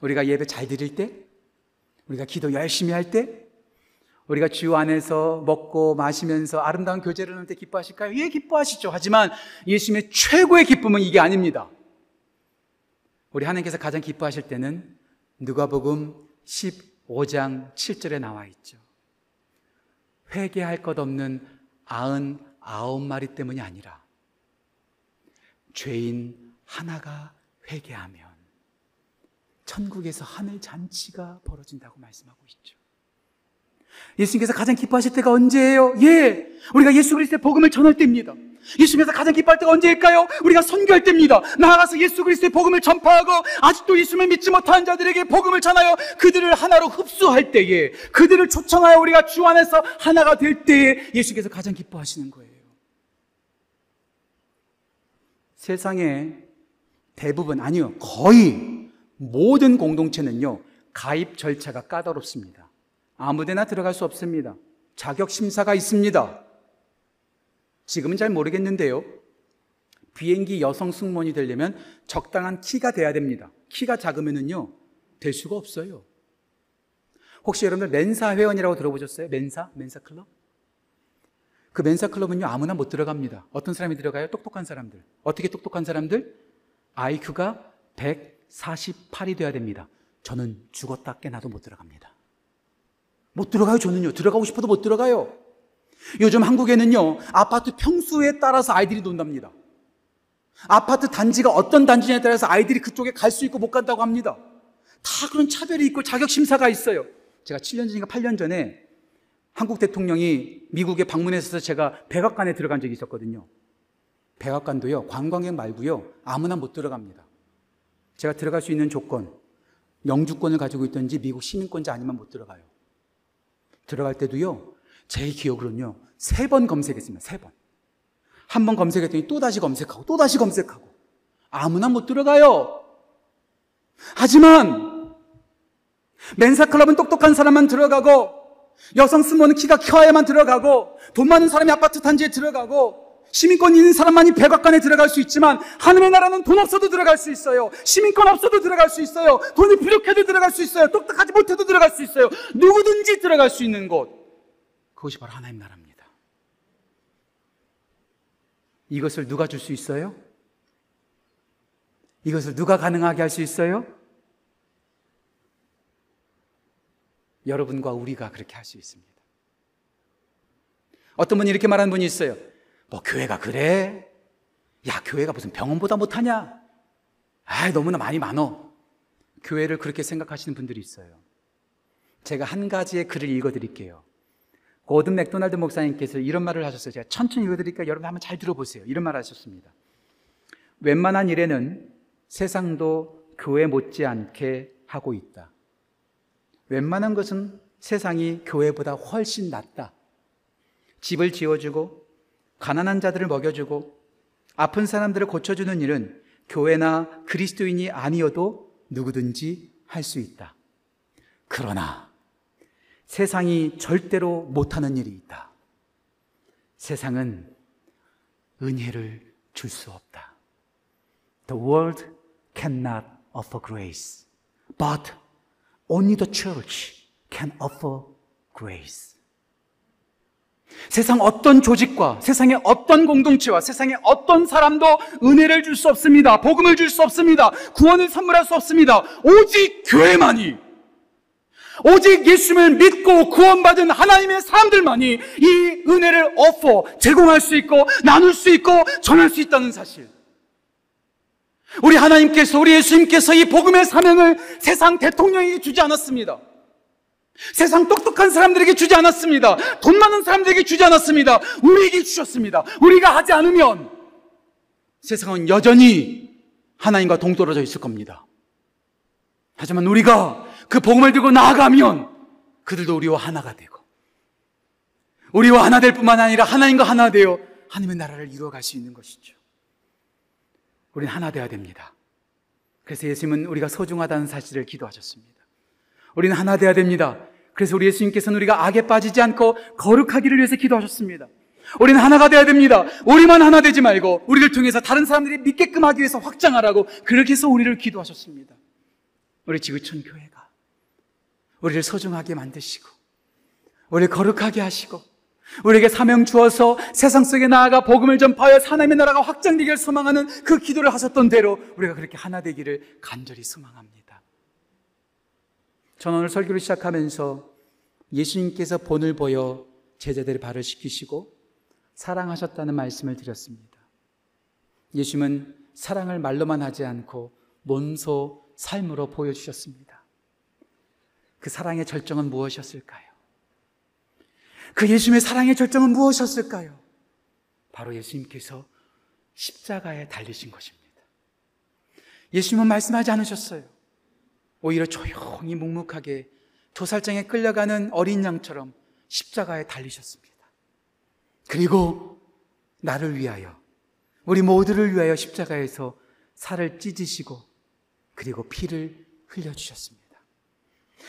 우리가 예배 잘 드릴 때? 우리가 기도 열심히 할 때? 우리가 주 안에서 먹고 마시면서 아름다운 교제를 하는 때 기뻐하실까요? 예, 기뻐하시죠. 하지만 예수님의 최고의 기쁨은 이게 아닙니다. 우리 하나님께서 가장 기뻐하실 때는 누가복음 15장 7절에 나와 있죠. 회개할 것 없는 아흔 아홉 마리 때문이 아니라 죄인 하나가 회개하면 천국에서 하늘 잔치가 벌어진다고 말씀하고 있죠. 예수님께서 가장 기뻐하실 때가 언제예요? 예! 우리가 예수 그리스도의 복음을 전할 때입니다. 예수님께서 가장 기뻐할 때가 언제일까요? 우리가 선교할 때입니다. 나아가서 예수 그리스도의 복음을 전파하고 아직도 예수님을 믿지 못하는 자들에게 복음을 전하여 그들을 하나로 흡수할 때에 그들을 초청하여 우리가 주 안에서 하나가 될 때에 예수께서 가장 기뻐하시는 거예요. 세상에 대부분 아니요 거의 모든 공동체는요 가입 절차가 까다롭습니다. 아무데나 들어갈 수 없습니다. 자격 심사가 있습니다. 지금은 잘 모르겠는데요. 비행기 여성 승무원이 되려면 적당한 키가 돼야 됩니다. 키가 작으면은요, 될 수가 없어요. 혹시 여러분들 멘사 회원이라고 들어보셨어요? 멘사? 멘사 클럽? 그 멘사 클럽은요, 아무나 못 들어갑니다. 어떤 사람이 들어가요? 똑똑한 사람들. 어떻게 똑똑한 사람들? IQ가 148이 돼야 됩니다. 저는 죽었다 깨나도 못 들어갑니다. 못 들어가요, 저는요. 들어가고 싶어도 못 들어가요. 요즘 한국에는요, 아파트 평수에 따라서 아이들이 논답니다. 아파트 단지가 어떤 단지냐에 따라서 아이들이 그쪽에 갈 수 있고 못 간다고 합니다. 다 그런 차별이 있고 자격 심사가 있어요. 제가 7년 전인가 8년 전에 한국 대통령이 미국에 방문해서 제가 백악관에 들어간 적이 있었거든요. 백악관도요, 관광객 말고요, 아무나 못 들어갑니다. 제가 들어갈 수 있는 조건, 영주권을 가지고 있든지 미국 시민권자 아니면 못 들어가요. 들어갈 때도요, 제 기억으로는요, 세 번 검색했습니다. 세 번. 한 번 검색했더니 또 다시 검색하고 또 다시 검색하고 아무나 못 들어가요. 하지만 멘사클럽은 똑똑한 사람만 들어가고 여성 스모는 키가 커야만 들어가고 돈 많은 사람이 아파트 단지에 들어가고 시민권 있는 사람만이 백악관에 들어갈 수 있지만 하늘의 나라는 돈 없어도 들어갈 수 있어요. 시민권 없어도 들어갈 수 있어요. 돈이 부족해도 들어갈 수 있어요. 똑똑하지 못해도 들어갈 수 있어요. 누구든지 들어갈 수 있는 곳. 그것이 바로 하나님 나라입니다. 이것을 누가 줄 수 있어요? 이것을 누가 가능하게 할 수 있어요? 여러분과 우리가 그렇게 할 수 있습니다. 어떤 분이 이렇게 말하는 분이 있어요. 뭐, 교회가 그래? 야, 교회가 무슨 병원보다 못하냐? 아, 너무나 많이 많어. 교회를 그렇게 생각하시는 분들이 있어요. 제가 한 가지의 글을 읽어 드릴게요. 고든 맥도날드 목사님께서 이런 말을 하셨어요. 제가 천천히 읽어드리니까 여러분 한번 잘 들어보세요. 이런 말 하셨습니다. 웬만한 일에는 세상도 교회 못지않게 하고 있다. 웬만한 것은 세상이 교회보다 훨씬 낫다. 집을 지어주고, 가난한 자들을 먹여주고, 아픈 사람들을 고쳐주는 일은 교회나 그리스도인이 아니어도 누구든지 할 수 있다. 그러나 세상이 절대로 못하는 일이 있다. 세상은 은혜를 줄 수 없다. The world cannot offer grace, but only the church can offer grace. 세상 어떤 조직과 세상의 어떤 공동체와 세상의 어떤 사람도 은혜를 줄 수 없습니다. 복음을 줄 수 없습니다. 구원을 선물할 수 없습니다. 오직 교회만이 오직 예수님을 믿고 구원받은 하나님의 사람들만이 이 은혜를 어퍼, 제공할 수 있고, 나눌 수 있고, 전할 수 있다는 사실. 우리 하나님께서, 우리 예수님께서 이 복음의 사명을 세상 대통령에게 주지 않았습니다. 세상 똑똑한 사람들에게 주지 않았습니다. 돈 많은 사람들에게 주지 않았습니다. 우리에게 주셨습니다. 우리가 하지 않으면 세상은 여전히 하나님과 동떨어져 있을 겁니다. 하지만 우리가 그 복음을 들고 나아가면 그들도 우리와 하나가 되고 우리와 하나 될 뿐만 아니라 하나님과 하나 되어 하나님의 나라를 이루어 갈 수 있는 것이죠. 우리는 하나 되어야 됩니다. 그래서 예수님은 우리가 소중하다는 사실을 기도하셨습니다. 우리는 하나 되어야 됩니다. 그래서 우리 예수님께서는 우리가 악에 빠지지 않고 거룩하기를 위해서 기도하셨습니다. 우리는 하나가 되어야 됩니다. 우리만 하나 되지 말고 우리를 통해서 다른 사람들이 믿게끔 하기 위해서 확장하라고 그렇게 해서 우리를 기도하셨습니다. 우리 지구촌 교회가 우리를 소중하게 만드시고 우리를 거룩하게 하시고 우리에게 사명 주어서 세상 속에 나아가 복음을 전파하여 하나님의 나라가 확장되기를 소망하는 그 기도를 하셨던 대로 우리가 그렇게 하나 되기를 간절히 소망합니다. 저는 오늘 설교를 시작하면서 예수님께서 본을 보여 제자들의 발을 씻기시고 사랑하셨다는 말씀을 드렸습니다. 예수님은 사랑을 말로만 하지 않고 몸소 삶으로 보여주셨습니다. 그 사랑의 절정은 무엇이었을까요? 그 예수님의 사랑의 절정은 무엇이었을까요? 바로 예수님께서 십자가에 달리신 것입니다. 예수님은 말씀하지 않으셨어요. 오히려 조용히 묵묵하게 도살장에 끌려가는 어린 양처럼 십자가에 달리셨습니다. 그리고 나를 위하여, 우리 모두를 위하여 십자가에서 살을 찢으시고, 그리고 피를 흘려주셨습니다.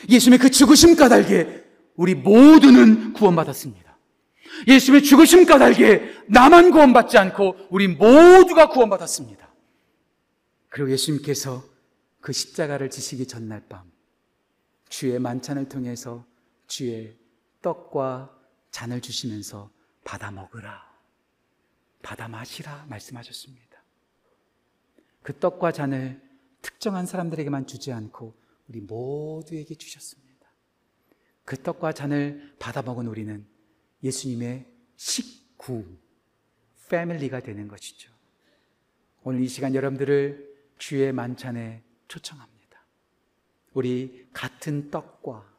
예수님의 그 죽으심 까닭에 우리 모두는 구원받았습니다. 예수님의 죽으심 까닭에 나만 구원받지 않고 우리 모두가 구원받았습니다. 그리고 예수님께서 그 십자가를 지시기 전날 밤 주의 만찬을 통해서 주의 떡과 잔을 주시면서 받아 먹으라. 받아 마시라 말씀하셨습니다. 그 떡과 잔을 특정한 사람들에게만 주지 않고 우리 모두에게 주셨습니다. 그 떡과 잔을 받아 먹은 우리는 예수님의 식구, 패밀리가 되는 것이죠. 오늘 이 시간 여러분들을 주의 만찬에 초청합니다. 우리 같은 떡과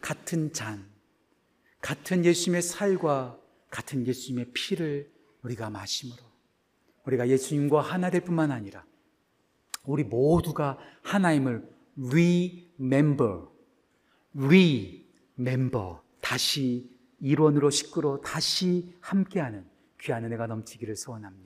같은 잔, 같은 예수님의 살과 같은 예수님의 피를 우리가 마심으로 우리가 예수님과 하나 될 뿐만 아니라 우리 모두가 하나임을 remember, remember, 다시 일원으로 식구로 다시 함께하는 귀한 은혜가 넘치기를 소원합니다.